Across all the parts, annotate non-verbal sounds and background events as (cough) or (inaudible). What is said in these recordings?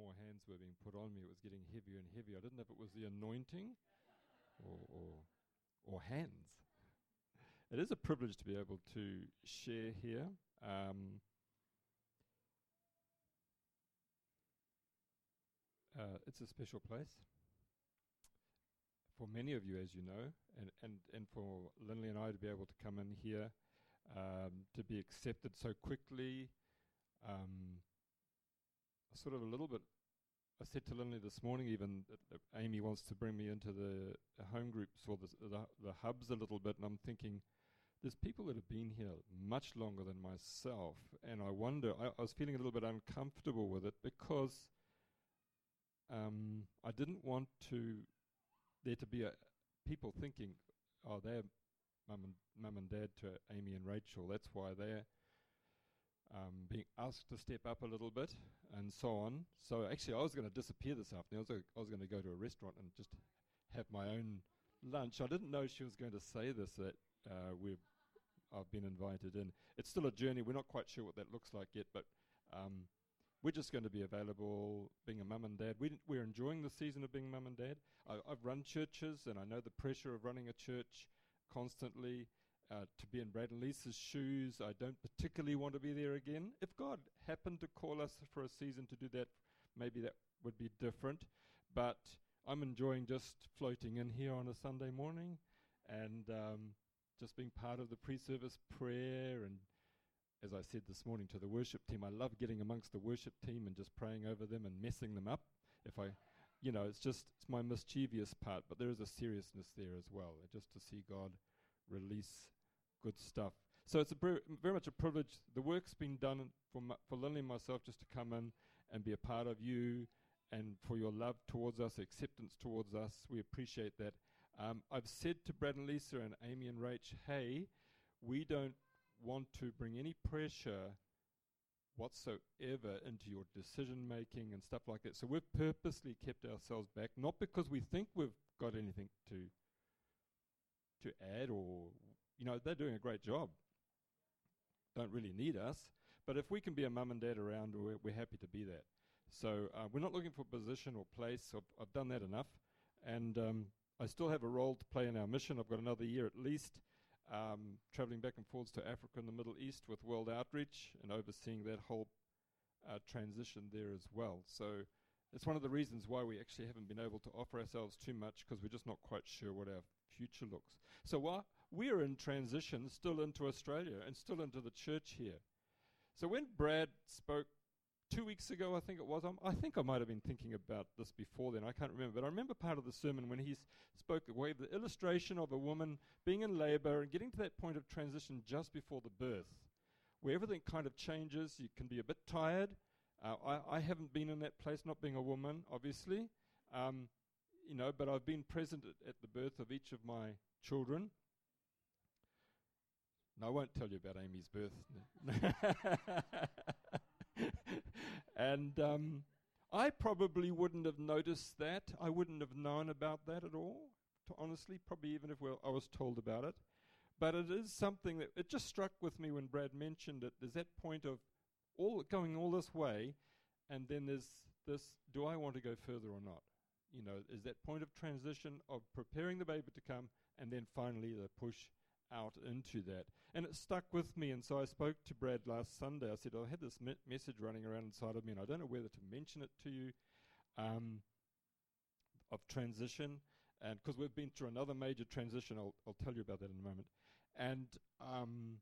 more hands were being put on me, it was getting heavier and heavier. I didn't know if it was the anointing or, or, or hands. It is a privilege to be able to share here. Um, uh, it's a special place for many of you, as you know, and, and, and for Lindley and I to be able to come in here, um, to be accepted so quickly. Um, sort of a little bit. I said to Lindley this morning, even that Amy wants to bring me into the home groups or the, the, the hubs a little bit, and I'm thinking, there's people that have been here much longer than myself, and I wonder. I, I was feeling a little bit uncomfortable with it because um, I didn't want to there to be a, people thinking, oh, they're mum and, mum and dad to Amy and Rachel. That's why they're um, being asked to step up a little bit and so on. So actually, I was going to disappear this afternoon. I was, was going to go to a restaurant and just have my own lunch. I didn't know she was going to say this that uh, we I've been invited in. It's still a journey. We're not quite sure what that looks like yet, but um, we're just going to be available being a mum and dad. We, we're enjoying the season of being mum and dad. I, I, have run churches and I know the pressure of running a church constantly. Uh, to be in Brad and Lisa's shoes, I don't particularly want to be there again. If God happened to call us for a season to do that, maybe that would be different. But I'm enjoying just floating in here on a Sunday morning and um, just being part of the pre service prayer and as I said this morning to the worship team, I love getting amongst the worship team and just praying over them and messing them up. If I, you know, it's just it's my mischievous part, but there is a seriousness there as well, just to see God release good stuff. So it's a very, much a privilege. The work's been done for my, for Lily and myself just to come in and be a part of you, and for your love towards us, acceptance towards us. We appreciate that. Um, I've said to Brad and Lisa and Amy and Rach, hey, we don't want to bring any pressure whatsoever into your decision making and stuff like that. So we've purposely kept ourselves back, not because we think we've got anything to to add or you know, they're doing a great job. Don't really need us, but if we can be a mum and dad around, we're, we're happy to be that. So uh, we're not looking for position or place. I've, I've done that enough, and um, I still have a role to play in our mission. I've got another year at least um, traveling back and forwards to Africa and the Middle East with World Outreach and overseeing that whole uh, transition there as well. So it's one of the reasons why we actually haven't been able to offer ourselves too much because we're just not quite sure what our future looks. So while we're in transition still into Australia and still into the church here. So when Brad spoke two weeks ago, I think it was. I think I might have been thinking about this before then. I can't remember. But I remember part of the sermon when he spoke, gave the illustration of a woman being in labor and getting to that point of transition just before the birth, where everything kind of changes. You can be a bit tired. Uh, I, I, haven't been in that place, not being a woman, obviously. Um, you know, but I've been present at, at the birth of each of my children. No, I won't tell you about Amy's birth. (laughs) and um, I probably wouldn't have noticed that. I wouldn't have known about that at all, honestly, probably even if I was told about it. But it is something that it just struck with me when Brad mentioned it. There's that point of all going all this way, and then there's this: Do I want to go further or not? You know, is that point of transition of preparing the baby to come, and then finally the push out into that. And it stuck with me, and so I spoke to Brad last Sunday. I said, I had this me- message running around inside of me, and I don't know whether to mention it to you um, of transition. And because we've been through another major transition, I'll, I'll tell you about that in a moment. And um,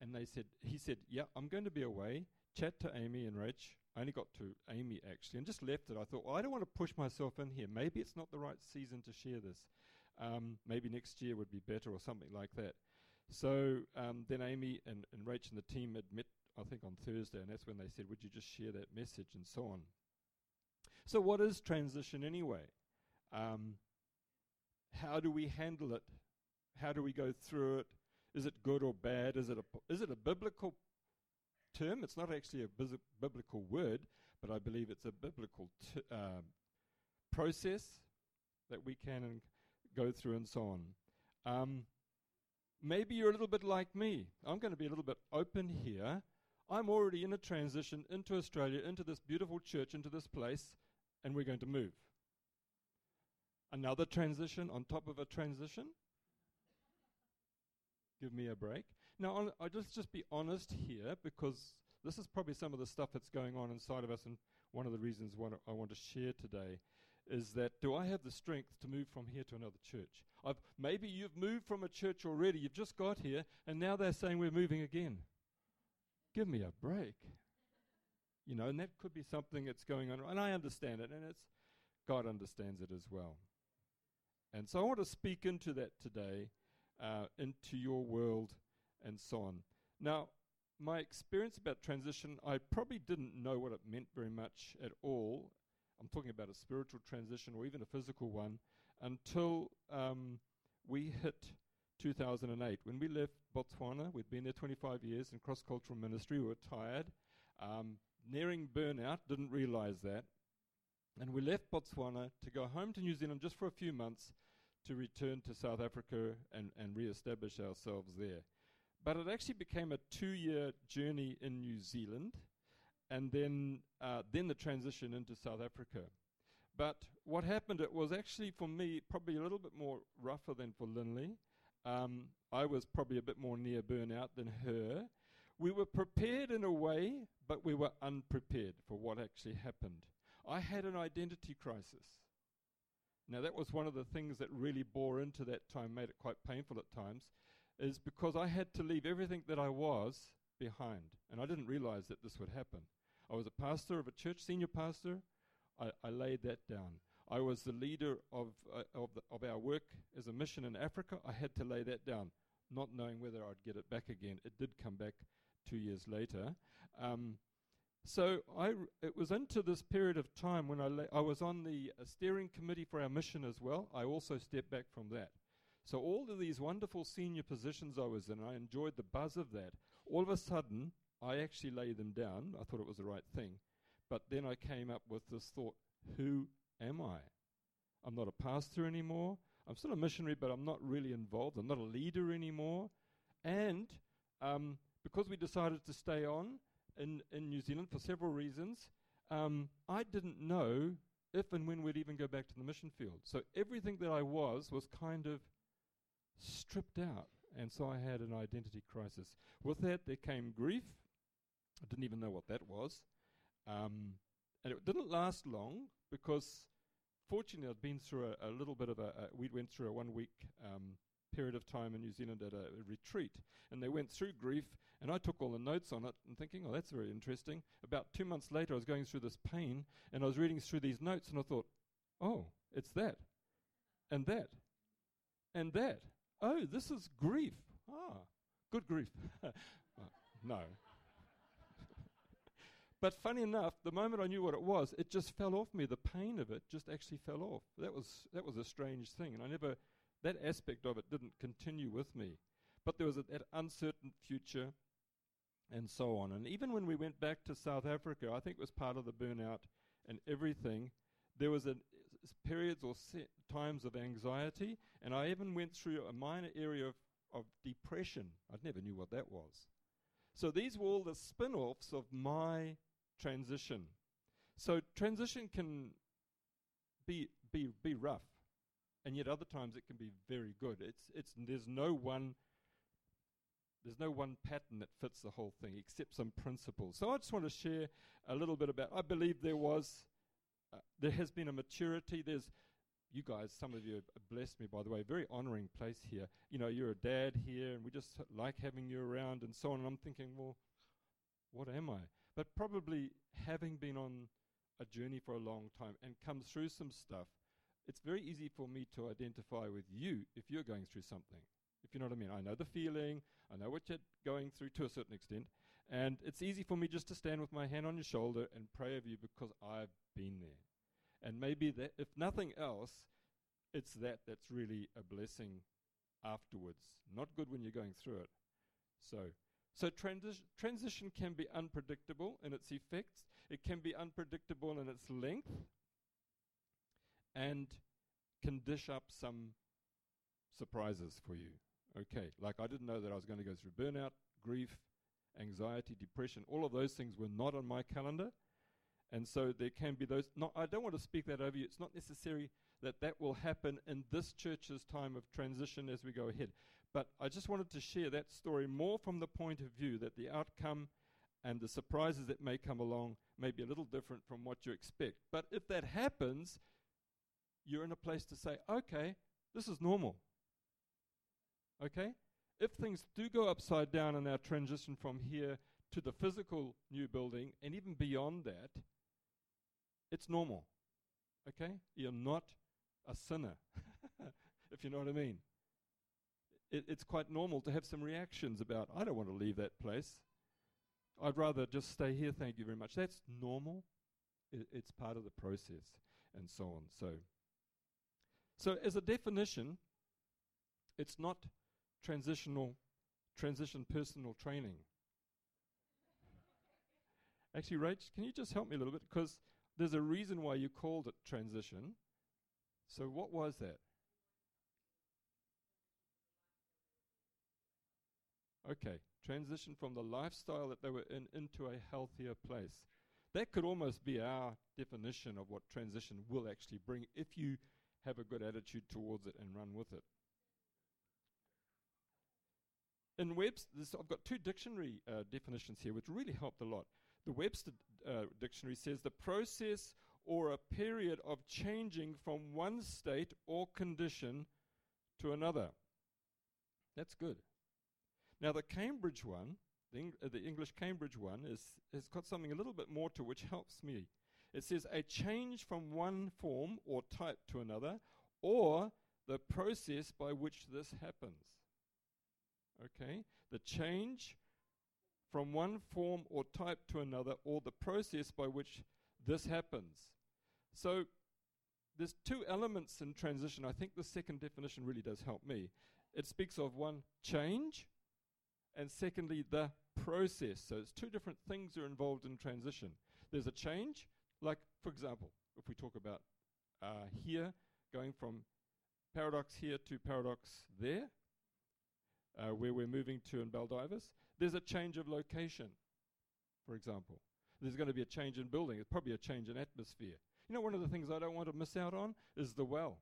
and they said, he said, yeah, I'm going to be away. Chat to Amy and Rach. I only got to Amy actually, and just left it. I thought, well, I don't want to push myself in here. Maybe it's not the right season to share this. Um, maybe next year would be better or something like that. So um, then Amy and, and Rach and the team admit, I think on Thursday, and that's when they said, Would you just share that message and so on. So, what is transition anyway? Um, how do we handle it? How do we go through it? Is it good or bad? Is it a, is it a biblical term? It's not actually a biblical word, but I believe it's a biblical t- uh, process that we can go through and so on. Um, maybe you're a little bit like me. I'm going to be a little bit open here. I'm already in a transition into Australia, into this beautiful church, into this place, and we're going to move. Another transition on top of a transition? Give me a break. Now, I'll just, just be honest here because this is probably some of the stuff that's going on inside of us, and one of the reasons why I want to share today is that do I have the strength to move from here to another church? I've, maybe you've moved from a church already, you've just got here, and now they're saying we're moving again. Give me a break. You know, and that could be something that's going on, and I understand it, and it's God understands it as well. And so I want to speak into that today, uh, into your world, and so on. Now, my experience about transition, I probably didn't know what it meant very much at all. I'm talking about a spiritual transition or even a physical one until um, we hit 2008. When we left Botswana, we'd been there 25 years in cross cultural ministry, we were tired, um, nearing burnout, didn't realize that. And we left Botswana to go home to New Zealand just for a few months to return to South Africa and, and re establish ourselves there. But it actually became a two year journey in New Zealand and then, uh, then the transition into South Africa. But what happened, it was actually for me probably a little bit more rougher than for Linley. Um, I was probably a bit more near burnout than her. We were prepared in a way, but we were unprepared for what actually happened. I had an identity crisis. Now, that was one of the things that really bore into that time, made it quite painful at times, is because I had to leave everything that I was behind. And I didn't realize that this would happen. I was a pastor of a church, senior pastor. I, I laid that down. I was the leader of, uh, of, the, of our work as a mission in Africa. I had to lay that down, not knowing whether I'd get it back again. It did come back two years later. Um, so I, it was into this period of time when I, I was on the uh, steering committee for our mission as well. I also stepped back from that. So all of these wonderful senior positions I was in, I enjoyed the buzz of that. All of a sudden, I actually laid them down. I thought it was the right thing. But then I came up with this thought who am I? I'm not a pastor anymore. I'm still a missionary, but I'm not really involved. I'm not a leader anymore. And um, because we decided to stay on in, in New Zealand for several reasons, um, I didn't know if and when we'd even go back to the mission field. So everything that I was was kind of stripped out. And so I had an identity crisis. With that, there came grief. I didn't even know what that was. Um, and it didn't last long because, fortunately, I'd been through a, a little bit of a, a, we went through a one week um, period of time in New Zealand at a, a, retreat. And they went through grief, and I took all the notes on it and thinking, oh, that's very interesting. About two months later, I was going through this pain, and I was reading through these notes, and I thought, oh, it's that, and that, and that oh, this is grief. Ah, good grief. (laughs) uh, no. But funny enough, the moment I knew what it was, it just fell off me. The pain of it just actually fell off. That was that was a strange thing, and I never that aspect of it didn't continue with me. But there was a, that uncertain future, and so on. And even when we went back to South Africa, I think it was part of the burnout and everything. There was a periods or times of anxiety, and I even went through a minor area of, of depression. I never knew what that was. So these were all the spin offs of my transition. So transition can be, be, be rough, and yet other times it can be very good. It's, it's, there's no one there's no one pattern that fits the whole thing except some principles. So I just want to share a little bit about. I believe there was uh, there has been a maturity. There's, you guys, some of you have blessed me, by the way, very honoring place here. You know, you're a dad here, and we just like having you around and so on. And I'm thinking, well, what am I? But probably having been on a journey for a long time and come through some stuff, it's very easy for me to identify with you if you're going through something. If you know what I mean, I know the feeling, I know what you're going through to a certain extent, and it's easy for me just to stand with my hand on your shoulder and pray over you because I've been there. And maybe that, if nothing else, it's that that's really a blessing afterwards. Not good when you're going through it. So, so transi- transition can be unpredictable in its effects. It can be unpredictable in its length, and can dish up some surprises for you. Okay, like I didn't know that I was going to go through burnout, grief, anxiety, depression, all of those things were not on my calendar. And so there can be those. Not, I don't want to speak that over you. It's not necessary that that will happen in this church's time of transition as we go ahead. But I just wanted to share that story more from the point of view that the outcome and the surprises that may come along may be a little different from what you expect. But if that happens, you're in a place to say, okay, this is normal. Okay? If things do go upside down in our transition from here to the physical new building and even beyond that, it's normal. Okay? You're not a sinner, (laughs) if you know what I mean. It, it's quite normal to have some reactions about, I don't want to leave that place. I'd rather just stay here, thank you very much. That's normal. It, it's part of the process and so on. So, so as a definition, it's not transitional, transition personal training. Actually, Rach, can you just help me a little bit? Because there's a reason why you called it transition. So, what was that? Okay, transition from the lifestyle that they were in into a healthier place. That could almost be our definition of what transition will actually bring if you have a good attitude towards it and run with it. In Webster, I've got two dictionary uh, definitions here, which really helped a lot. The Webster uh, dictionary says the process or a period of changing from one state or condition to another. That's good. Now, the Cambridge one, the, Eng- uh, the English Cambridge one, is, has got something a little bit more to which helps me. It says a change from one form or type to another, or the process by which this happens. Okay? The change from one form or type to another, or the process by which this happens. So there's two elements in transition. I think the second definition really does help me. It speaks of one, change, and secondly, the process. So it's two different things are involved in transition. There's a change, like, for example, if we talk about uh, here, going from paradox here to paradox there, uh, where we're moving to in Baldivis, there's a change of location, for example. There's going to be a change in building. It's probably a change in atmosphere. You know, one of the things I don't want to miss out on is the well.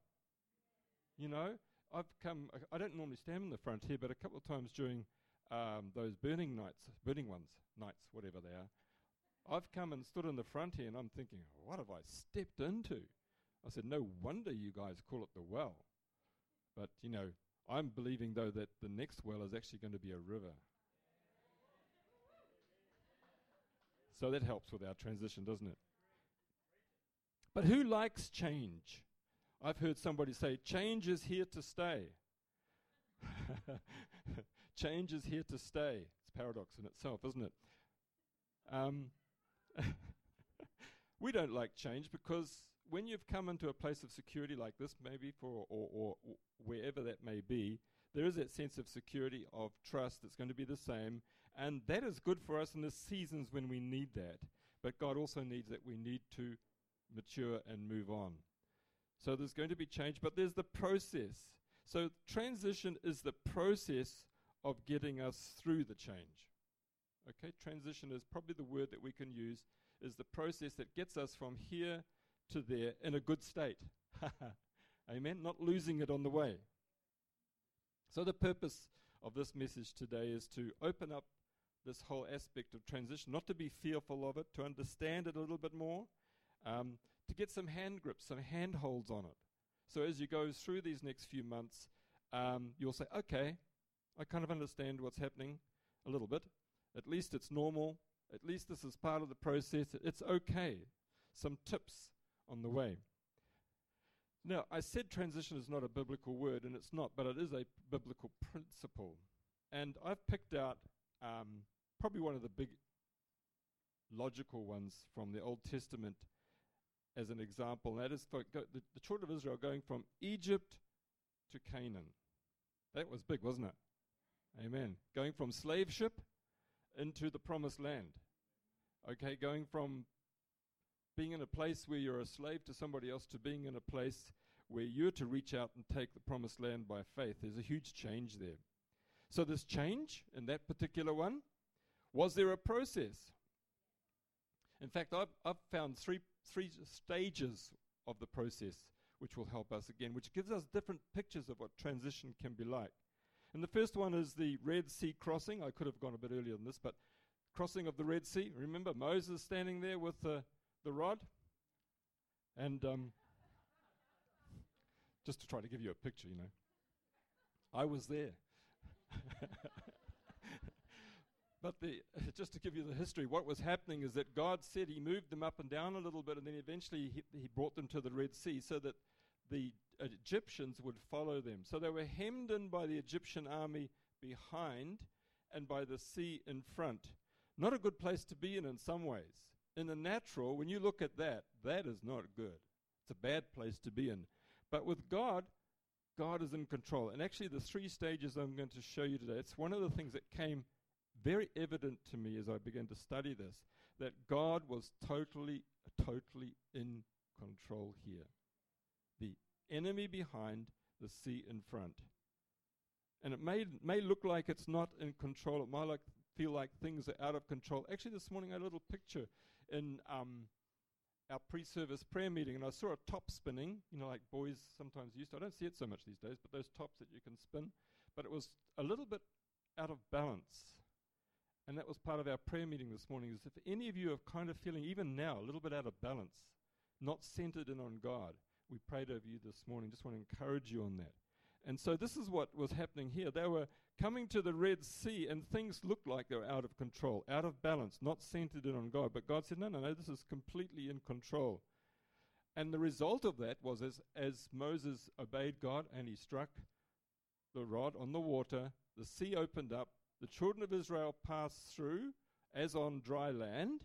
You know, I've come, I don't normally stand in the front here, but a couple of times during um, those burning nights, burning ones, nights, whatever they are, I've come and stood in the front here and I'm thinking, what have I stepped into? I said, no wonder you guys call it the well. But, you know, I'm believing, though, that the next well is actually going to be a river. So that helps with our transition, doesn't it? But who likes change? I've heard somebody say, change is here to stay. (laughs) change is here to stay. It's a paradox in itself, isn't it? Um, (laughs) we don't like change because when you've come into a place of security like this, maybe for or, or, wherever that may be, there is that sense of security, of trust that's going to be the same. And that is good for us in the seasons when we need that. But God also needs that we need to mature and move on. So there's going to be change, but there's the process. So transition is the process of getting us through the change. Okay, transition is probably the word that we can use, is the process that gets us from here to there in a good state. (laughs) Amen. Not losing it on the way. So, the purpose of this message today is to open up this whole aspect of transition, not to be fearful of it, to understand it a little bit more, um, to get some hand grips, some handholds on it. So, as you go through these next few months, um, you'll say, okay, I kind of understand what's happening a little bit. At least it's normal. At least this is part of the process. It's okay. Some tips on the way. Now, I said transition is not a biblical word, and it's not, but it is a biblical principle. And I've picked out um, probably one of the big logical ones from the Old Testament as an example. And that is for the, the children of Israel going from Egypt to Canaan. That was big, wasn't it? Amen. Going from slave ship into the promised land. Okay, going from being in a place where you're a slave to somebody else to being in a place where you're to reach out and take the promised land by faith. There's a huge change there. So, this change in that particular one Was there a process? In fact, I've, I've found three, three stages of the process which will help us again, which gives us different pictures of what transition can be like. And the first one is the Red Sea crossing. I could have gone a bit earlier than this, but crossing of the Red Sea. Remember Moses standing there with the, the rod? And um, (laughs) just to try to give you a picture, you know, I was there. (laughs) but the, (laughs) just to give you the history, what was happening is that God said He moved them up and down a little bit, and then eventually He, he brought them to the Red Sea so that the Egyptians would follow them. So they were hemmed in by the Egyptian army behind and by the sea in front. Not a good place to be in in some ways. In the natural, when you look at that, that is not good. It's a bad place to be in. But with God, God is in control. And actually, the three stages I'm going to show you today, it's one of the things that came very evident to me as I began to study this that God was totally, totally in control here. Enemy behind, the sea in front. And it may, may look like it's not in control. It might like, feel like things are out of control. Actually, this morning I had a little picture in um, our pre-service prayer meeting, and I saw a top spinning. You know, like boys sometimes used to. I don't see it so much these days, but those tops that you can spin. But it was a little bit out of balance. And that was part of our prayer meeting this morning. Is if any of you are kind of feeling, even now, a little bit out of balance, not centered in on God, we prayed over you this morning. Just want to encourage you on that. And so this is what was happening here. They were coming to the Red Sea, and things looked like they were out of control, out of balance, not centered in on God. But God said, No, no, no, this is completely in control. And the result of that was as, as Moses obeyed God and he struck the rod on the water, the sea opened up, the children of Israel passed through as on dry land,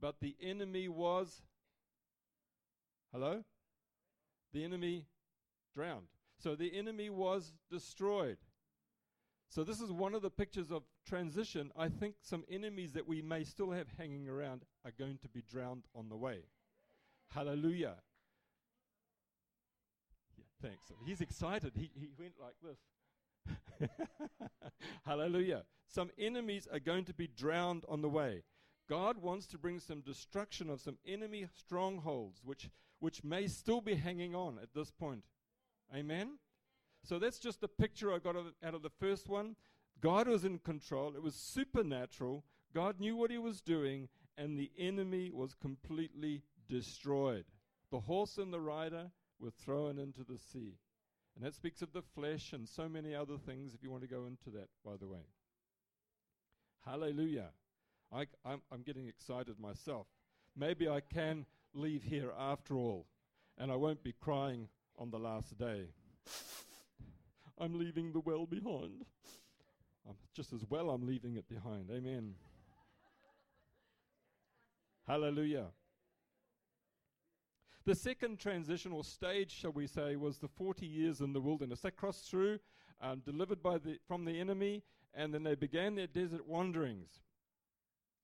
but the enemy was. Hello? The enemy drowned. So the enemy was destroyed. So this is one of the pictures of transition. I think some enemies that we may still have hanging around are going to be drowned on the way. Hallelujah. Yeah, thanks. He's excited. He, he went like this. (laughs) Hallelujah. Some enemies are going to be drowned on the way. God wants to bring some destruction of some enemy strongholds, which, which may still be hanging on at this point. Amen? So that's just the picture I got out of the first one. God was in control, it was supernatural. God knew what he was doing, and the enemy was completely destroyed. The horse and the rider were thrown into the sea. And that speaks of the flesh and so many other things, if you want to go into that, by the way. Hallelujah. I, am getting excited myself. Maybe I can leave here after all, and I won't be crying on the last day. I'm leaving the well behind. Um, just as well, I'm leaving it behind. Amen. Hallelujah. The second transitional stage, shall we say, was the 40 years in the wilderness. They crossed through, um, delivered by the, from the enemy, and then they began their desert wanderings.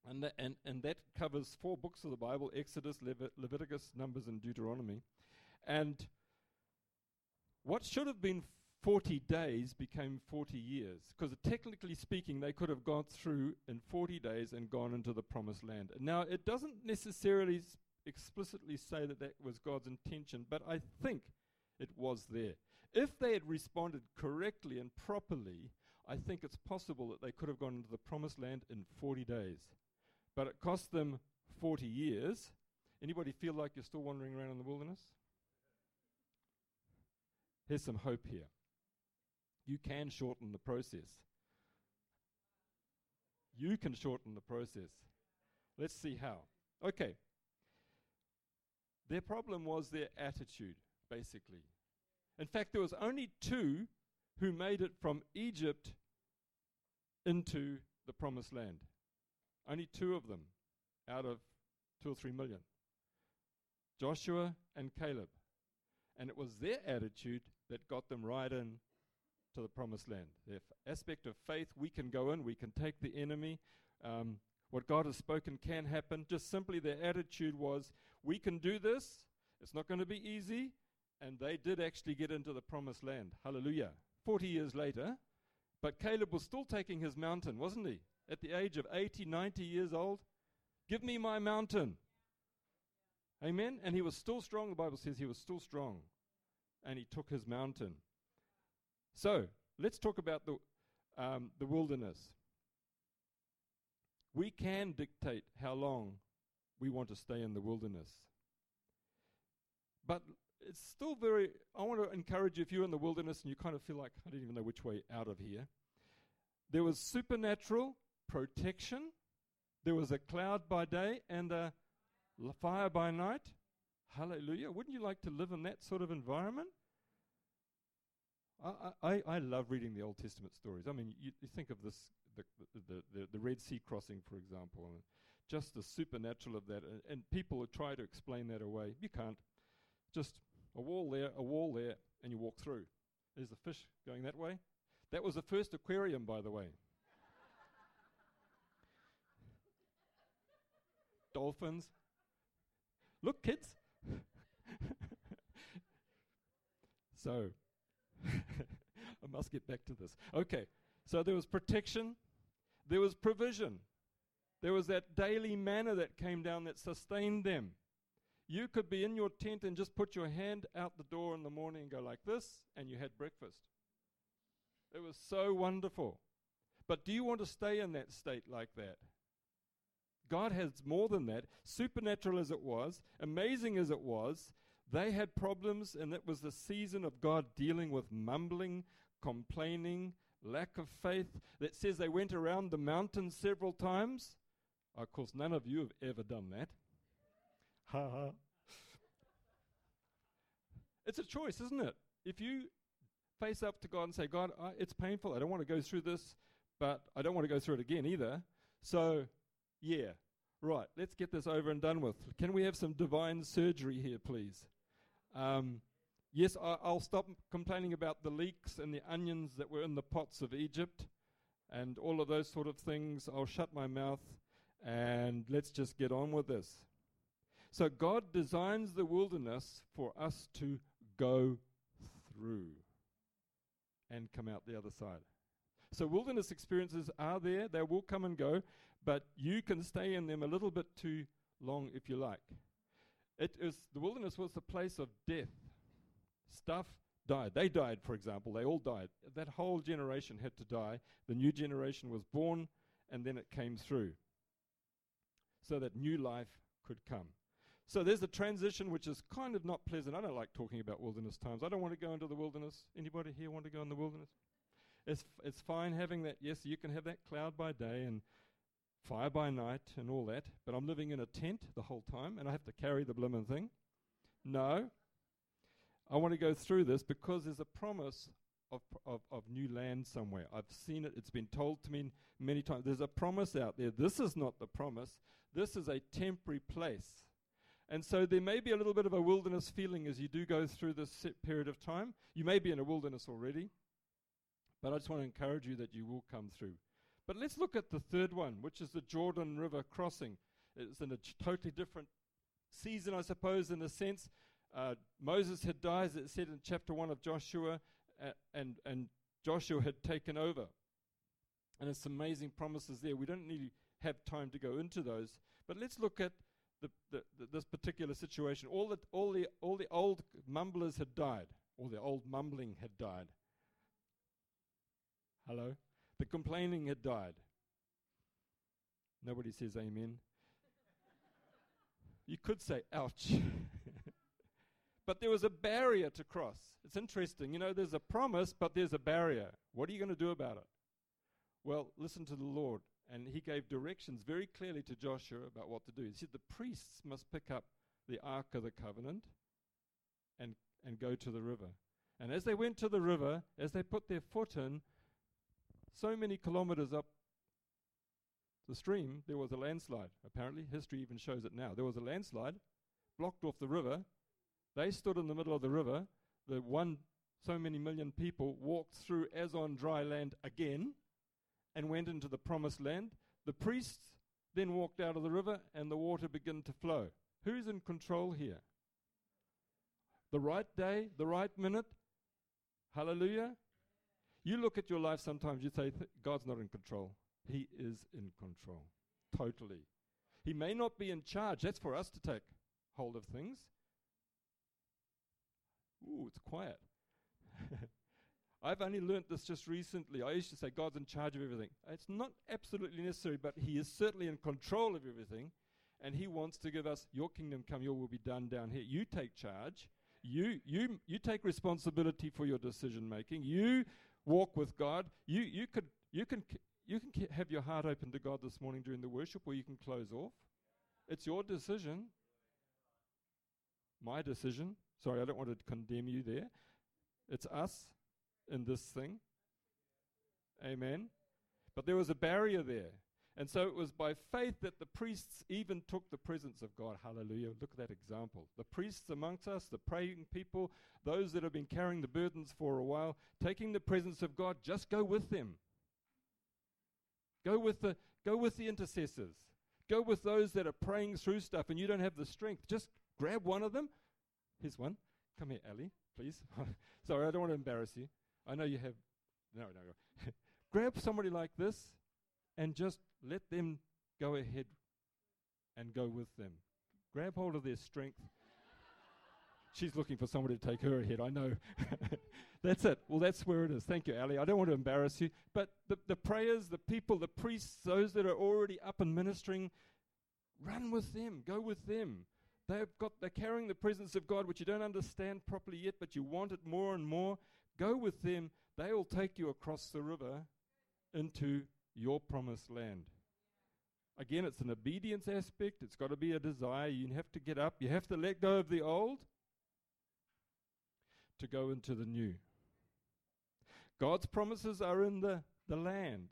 And, and, and that covers four books of the Bible Exodus, Leviticus, Numbers, and Deuteronomy. And what should have been 40 days became 40 years. Because technically speaking, they could have gone through in 40 days and gone into the promised land. Now, it doesn't necessarily explicitly say that that was God's intention, but I think it was there. If they had responded correctly and properly, I think it's possible that they could have gone into the promised land in 40 days. But it cost them 40 years. Anybody feel like you're still wandering around in the wilderness? Here's some hope here. You can shorten the process. You can shorten the process. Let's see how. Okay. Their problem was their attitude, basically. In fact, there was only two who made it from Egypt into the promised land. Only two of them out of two or three million Joshua and Caleb. And it was their attitude that got them right in to the promised land. The aspect of faith, we can go in, we can take the enemy. Um, what God has spoken can happen. Just simply their attitude was, we can do this. It's not going to be easy. And they did actually get into the promised land. Hallelujah. 40 years later. But Caleb was still taking his mountain, wasn't he? At the age of 80, 90 years old? Give me my mountain. Amen. And he was still strong. The Bible says he was still strong. And he took his mountain. So let's talk about the, um, the wilderness. We can dictate how long we want to stay in the wilderness. But it's still very, I want to encourage you if you're in the wilderness and you kind of feel like, I don't even know which way out of here. There was supernatural protection, there was a cloud by day and a fire by night. Hallelujah. Wouldn't you like to live in that sort of environment? I, I, I love reading the Old Testament stories. I mean, you, you think of this, the, the, the, the, Red Sea crossing, for example, and just the supernatural of that. And, and people try to explain that away. You can't. Just a wall there, a wall there, and you walk through. There's a fish going that way. That was the first aquarium, by the way. Dolphins. Look, kids. (laughs) so, (laughs) I must get back to this. Okay, so there was protection, there was provision, there was that daily manna that came down that sustained them. You could be in your tent and just put your hand out the door in the morning and go like this, and you had breakfast. It was so wonderful. But do you want to stay in that state like that? God has more than that. Supernatural as it was, amazing as it was, they had problems, and it was the season of God dealing with mumbling, complaining, lack of faith. That says they went around the mountain several times. Of course, none of you have ever done that. Ha ha. It's a choice, isn't it? If you face up to God and say, God, I, it's painful. I don't want to go through this, but I don't want to go through it again either. So, yeah, right, let's get this over and done with. Can we have some divine surgery here, please? Um, yes, I, I'll stop complaining about the leeks and the onions that were in the pots of Egypt and all of those sort of things. I'll shut my mouth and let's just get on with this. So, God designs the wilderness for us to go through and come out the other side. So, wilderness experiences are there, they will come and go, but you can stay in them a little bit too long if you like. It is the wilderness was the place of death. Stuff died. They died, for example. They all died. That whole generation had to die. The new generation was born, and then it came through, so that new life could come. So there's a transition which is kind of not pleasant. I don't like talking about wilderness times. I don't want to go into the wilderness. Anybody here want to go in the wilderness? It's, f- it's fine having that. Yes, you can have that cloud by day and fire by night and all that, but I'm living in a tent the whole time and I have to carry the blooming thing. No. I want to go through this because there's a promise of, of, of new land somewhere. I've seen it, it's been told to me many times. There's a promise out there. This is not the promise, this is a temporary place. And so there may be a little bit of a wilderness feeling as you do go through this period of time. You may be in a wilderness already, but I just want to encourage you that you will come through. But let's look at the third one, which is the Jordan River crossing. It's in a totally different season, I suppose, in a sense. Uh, Moses had died, as it said in chapter 1 of Joshua, uh, and, and Joshua had taken over. And some amazing promises there. We don't to have time to go into those. But let's look at the, the, the, this particular situation. All the, all, the, all the old mumblers had died, all the old mumbling had died. Hello? The complaining had died. Nobody says amen. you could say, ouch. (laughs) but there was a barrier to cross. It's interesting. You know, there's a promise, but there's a barrier. What are you going to do about it? Well, listen to the Lord. And he gave directions very clearly to Joshua about what to do. He said the priests must pick up the Ark of the Covenant and, and go to the river. And as they went to the river, as they put their foot in, so many kilometers up the stream, there was a landslide. Apparently, history even shows it now. There was a landslide, blocked off the river. They stood in the middle of the river. The one, so many million people walked through as on dry land again and went into the promised land. The priests then walked out of the river and the water began to flow. Who's in control here? The right day, the right minute? Hallelujah. You look at your life sometimes, you say, God's not in control. He is in control, totally. He may not be in charge. That's for us to take hold of things. Ooh, it's quiet. (laughs) I've only learnt this just recently. I used to say God's in charge of everything. It's not absolutely necessary, but He is certainly in control of everything. And He wants to give us, Your kingdom come, Your will be done down here. You take charge. You, you, you take responsibility for your decision making. You walk with God. You, you, could, you can, you can have your heart open to God this morning during the worship, or you can close off. It's your decision. My decision. Sorry, I don't want to condemn you there. It's us in this thing. Amen. But there was a barrier there. And so it was by faith that the priests even took the presence of God. Hallelujah. Look at that example. The priests amongst us, the praying people, those that have been carrying the burdens for a while, taking the presence of God, just go with them. Go with the go with the intercessors. Go with those that are praying through stuff and you don't have the strength. Just grab one of them. Here's one. Come here, Ali, please. (laughs) Sorry, I don't want to embarrass you. I know you have. No, no. (laughs) Grab somebody like this and just let them go ahead and go with them. Grab hold of their strength. She's looking for somebody to take her ahead, I know. (laughs) that's it. Well, that's where it is. Thank you, Ali. I don't want to embarrass you. But the, the prayers, the people, the priests, those that are already up and ministering, run with them. Go with them. They've got, they're carrying the presence of God, which you don't understand properly yet, but you want it more and more. Go with them. They will take you across the river into your promised land. Again, it's an obedience aspect. It's got to be a desire. You have to get up. You have to let go of the old to go into the new. God's promises are in the, the land.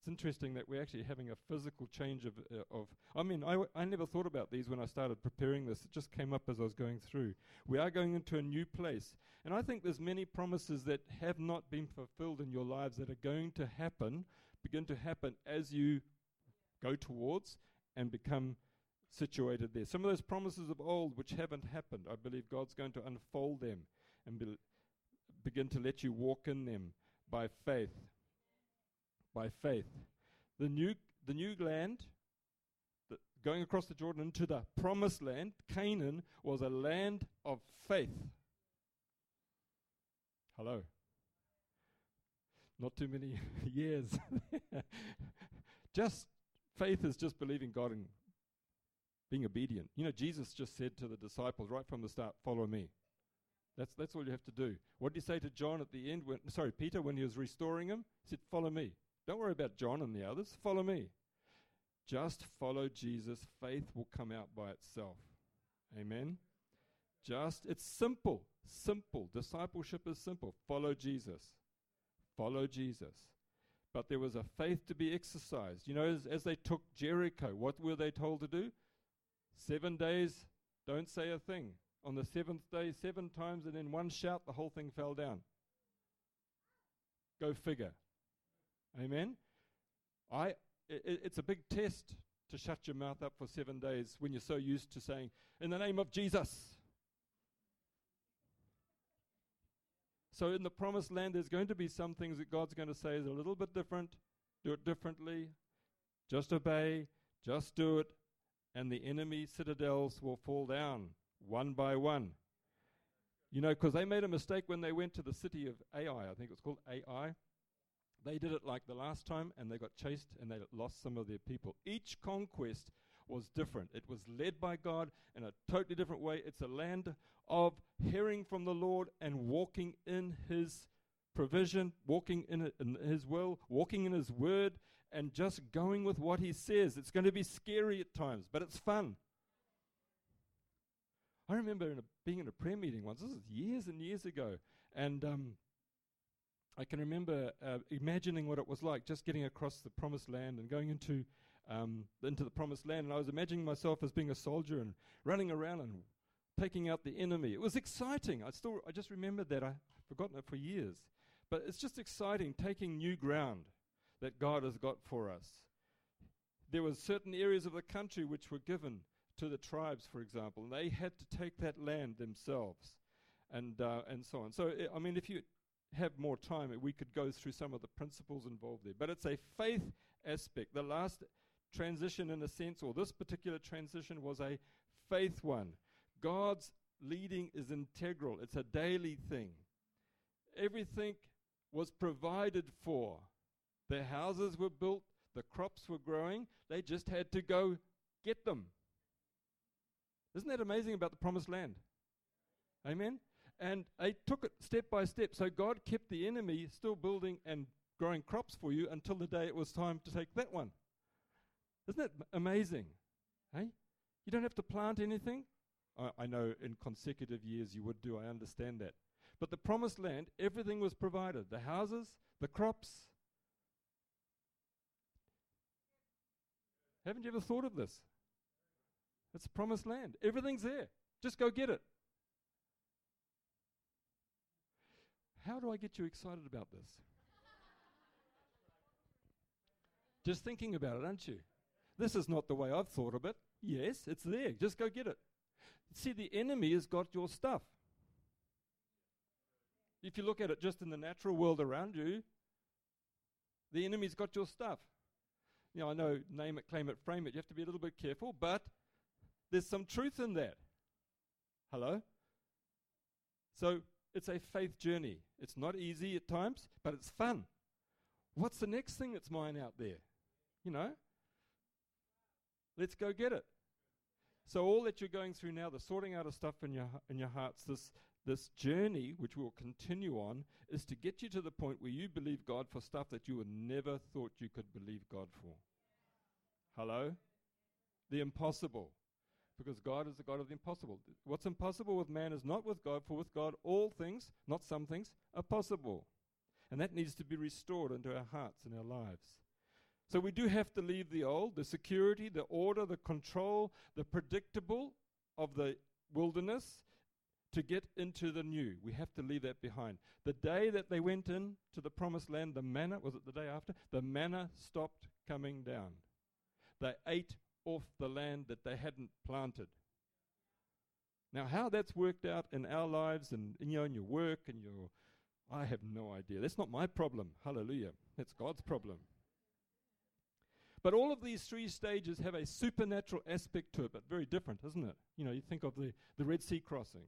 It's interesting that we're actually having a physical change of, uh, of I mean, I, w- I never thought about these when I started preparing this. It just came up as I was going through. We are going into a new place. And I think there's many promises that have not been fulfilled in your lives that are going to happen, begin to happen as you go towards and become situated there. Some of those promises of old which haven't happened, I believe God's going to unfold them and be begin to let you walk in them by faith by faith. The new, the new land, the, going across the Jordan into the promised land, Canaan, was a land of faith. Hello. Not too many (laughs) years. (laughs) just faith is just believing God and being obedient. You know, Jesus just said to the disciples right from the start, Follow me. That's, that's all you have to do. What did he say to John at the end? When, sorry, Peter, when he was restoring him? He said, Follow me. Don't worry about John and the others. Follow me. Just follow Jesus. Faith will come out by itself. Amen. Just, it's simple. Simple. Discipleship is simple. Follow Jesus. Follow Jesus. But there was a faith to be exercised. You know, as, as they took Jericho, what were they told to do? Seven days, don't say a thing. On the seventh day, seven times, and in one shout, the whole thing fell down. Go figure. Amen. I, it, it's a big test to shut your mouth up for seven days when you're so used to saying, In the name of Jesus. So, in the promised land, there's going to be some things that God's going to say is a little bit different. Do it differently. Just obey. Just do it. And the enemy citadels will fall down one by one. You know, because they made a mistake when they went to the city of Ai. I think it was called Ai. They did it like the last time and they got chased and they lost some of their people. Each conquest was different. It was led by God in a totally different way. It's a land of hearing from the Lord and walking in His provision, walking in, in His will, walking in His word, and just going with what He says. It's going to be scary at times, but it's fun. I remember in a, being in a prayer meeting once, this is years and years ago, and um, I can remember uh, imagining what it was like just getting across the promised land and going into um, into the promised land. And I was imagining myself as being a soldier and running around and taking out the enemy. It was exciting. I still I just remembered that. I've forgotten it for years. But it's just exciting taking new ground that God has got for us. There were certain areas of the country which were given to the tribes, for example, and they had to take that land themselves, and uh, and so on. So I mean, if you have more time, we could go through some of the principles involved there. But it's a faith aspect. The last transition, in a sense, or this particular transition, was a faith one. God's leading is integral, it's a daily thing. Everything was provided for. Their houses were built, the crops were growing, they just had to go get them. Isn't that amazing about the promised land? Amen? And they took it step by step. So God kept the enemy still building and growing crops for you until the day it was time to take that one. Isn't that amazing? Hey? You don't have to plant anything. I, I know in consecutive years you would do, I understand that. But the promised land, everything was provided the houses, the crops. Haven't you ever thought of this? It's promised land. Everything's there. Just go get it. How do I get you excited about this? Just thinking about it, aren't you? This is not the way I've thought of it. Yes, it's there. Just go get it. See, the enemy has got your stuff. If you look at it just in the natural world around you, the enemy's got your stuff. Know, I know name it, claim it, frame it. You have to be a little bit careful, but there's some truth in that. Hello? So it's a faith journey. It's not easy at times, but it's fun. What's the next thing that's mine out there? You know? Let's go get it. So all that you're going through now, the sorting out of stuff in your in your hearts, this this journey, which we'll continue on, is to get you to the point where you believe God for stuff that you would never thought you could believe God for. Hello? The impossible. Because God is the God of the impossible. What's impossible with man is not with God, for with God all things, not some things, are possible. And that needs to be restored into our hearts and our lives. So we do have to leave the old, the security, the order, the control, the predictable of the wilderness to get into the new. We have to leave that behind. The day that they went in to the promised land, the manna, was it the day after? The manna stopped coming down. They ate off the land that they hadn't planted. Now, how that's worked out in our lives and in, you know, in your work and your, I have no idea. That's not my problem. Hallelujah. That's God's problem. But all of these three stages have a supernatural aspect to it, but very different, isn't it? You know, you think of the, the Red Sea crossing.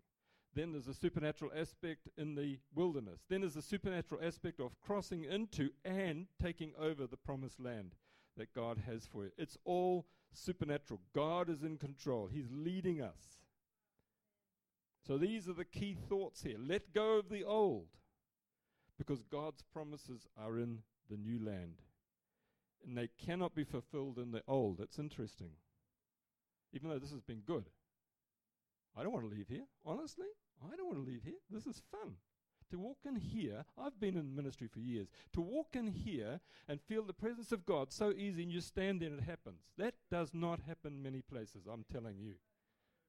Then there's a supernatural aspect in the wilderness. Then there's a supernatural aspect of crossing into and taking over the promised land that God has for you. It's all supernatural. God is in control, He's leading us. So these are the key thoughts here. Let go of the old because God's promises are in the new land and they cannot be fulfilled in the old. It's interesting. Even though this has been good. I don't want to leave here, honestly. I don't want to leave here. This is fun. To walk in here, I've been in ministry for years. To walk in here and feel the presence of God so easy and you stand there and it happens. That does not happen many places, I'm telling you.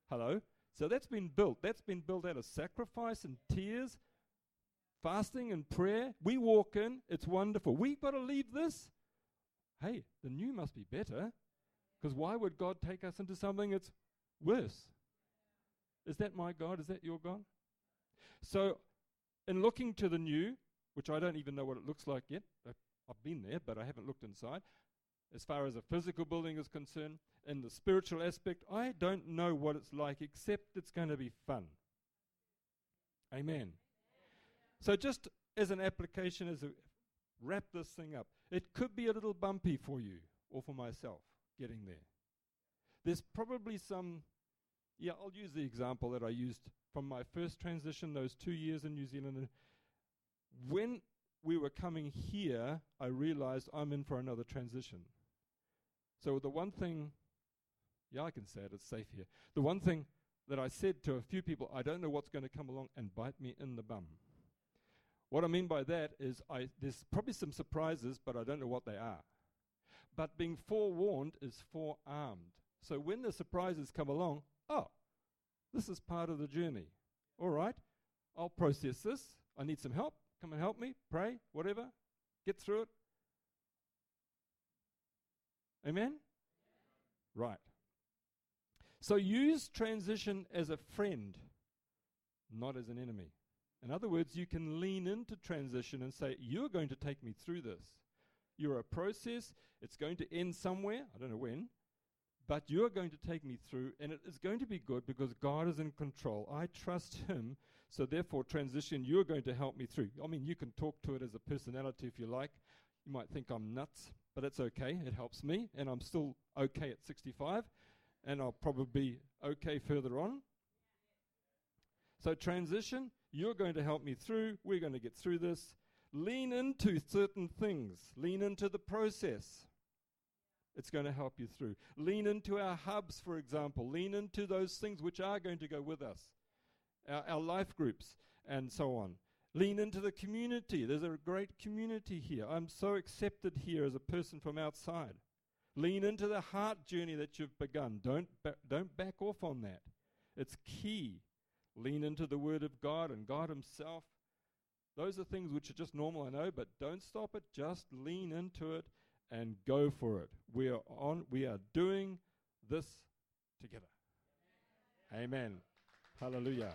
Hello? So that's been built. That's been built out of sacrifice and tears, fasting and prayer. We walk in, it's wonderful. We've got to leave this hey, the new must be better. Because why would God take us into something that's worse? Is that my God? Is that your God? So, in looking to the new, which I don't even know what it looks like yet, I've been there, but I haven't looked inside. As far as a physical building is concerned, in the spiritual aspect, I don't know what it's like, except it's going to be fun. Amen. So, just as an application, as a wrap this thing up. It could be a little bumpy for you or for myself getting there. There's probably some, yeah, I'll use the example that I used from my first transition, those two years in New Zealand. When we were coming here, I realized I'm in for another transition. So the one thing, yeah, I can say it, it's safe here. The one thing that I said to a few people, I don't know what's going to come along and bite me in the bum. What I mean by that is I, there's probably some surprises, but I don't know what they are. But being forewarned is forearmed. So when the surprises come along, oh, this is part of the journey. All right, I'll process this. I need some help. Come and help me. Pray, whatever. Get through it. Amen? Right. So use transition as a friend, not as an enemy. In other words, you can lean into transition and say, You're going to take me through this. You're a process. It's going to end somewhere. I don't know when. But you're going to take me through, and it is going to be good because God is in control. I trust Him. So, therefore, transition, you're going to help me through. I mean, you can talk to it as a personality if you like. You might think I'm nuts, but it's okay. It helps me, and I'm still okay at 65, and I'll probably be okay further on. So, transition, you're going to help me through. We're going to get through this. Lean into certain things, lean into the process. It's going to help you through. Lean into our hubs, for example. Lean into those things which are going to go with us, our, our life groups, and so on. Lean into the community. There's a great community here. I'm so accepted here as a person from outside. Lean into the heart journey that you've begun. Don't, ba- don't back off on that. It's key. Lean into the Word of God and God Himself. Those are things which are just normal, I know, but don't stop it. Just lean into it and go for it. We are on. We are doing this together. Amen. Hallelujah.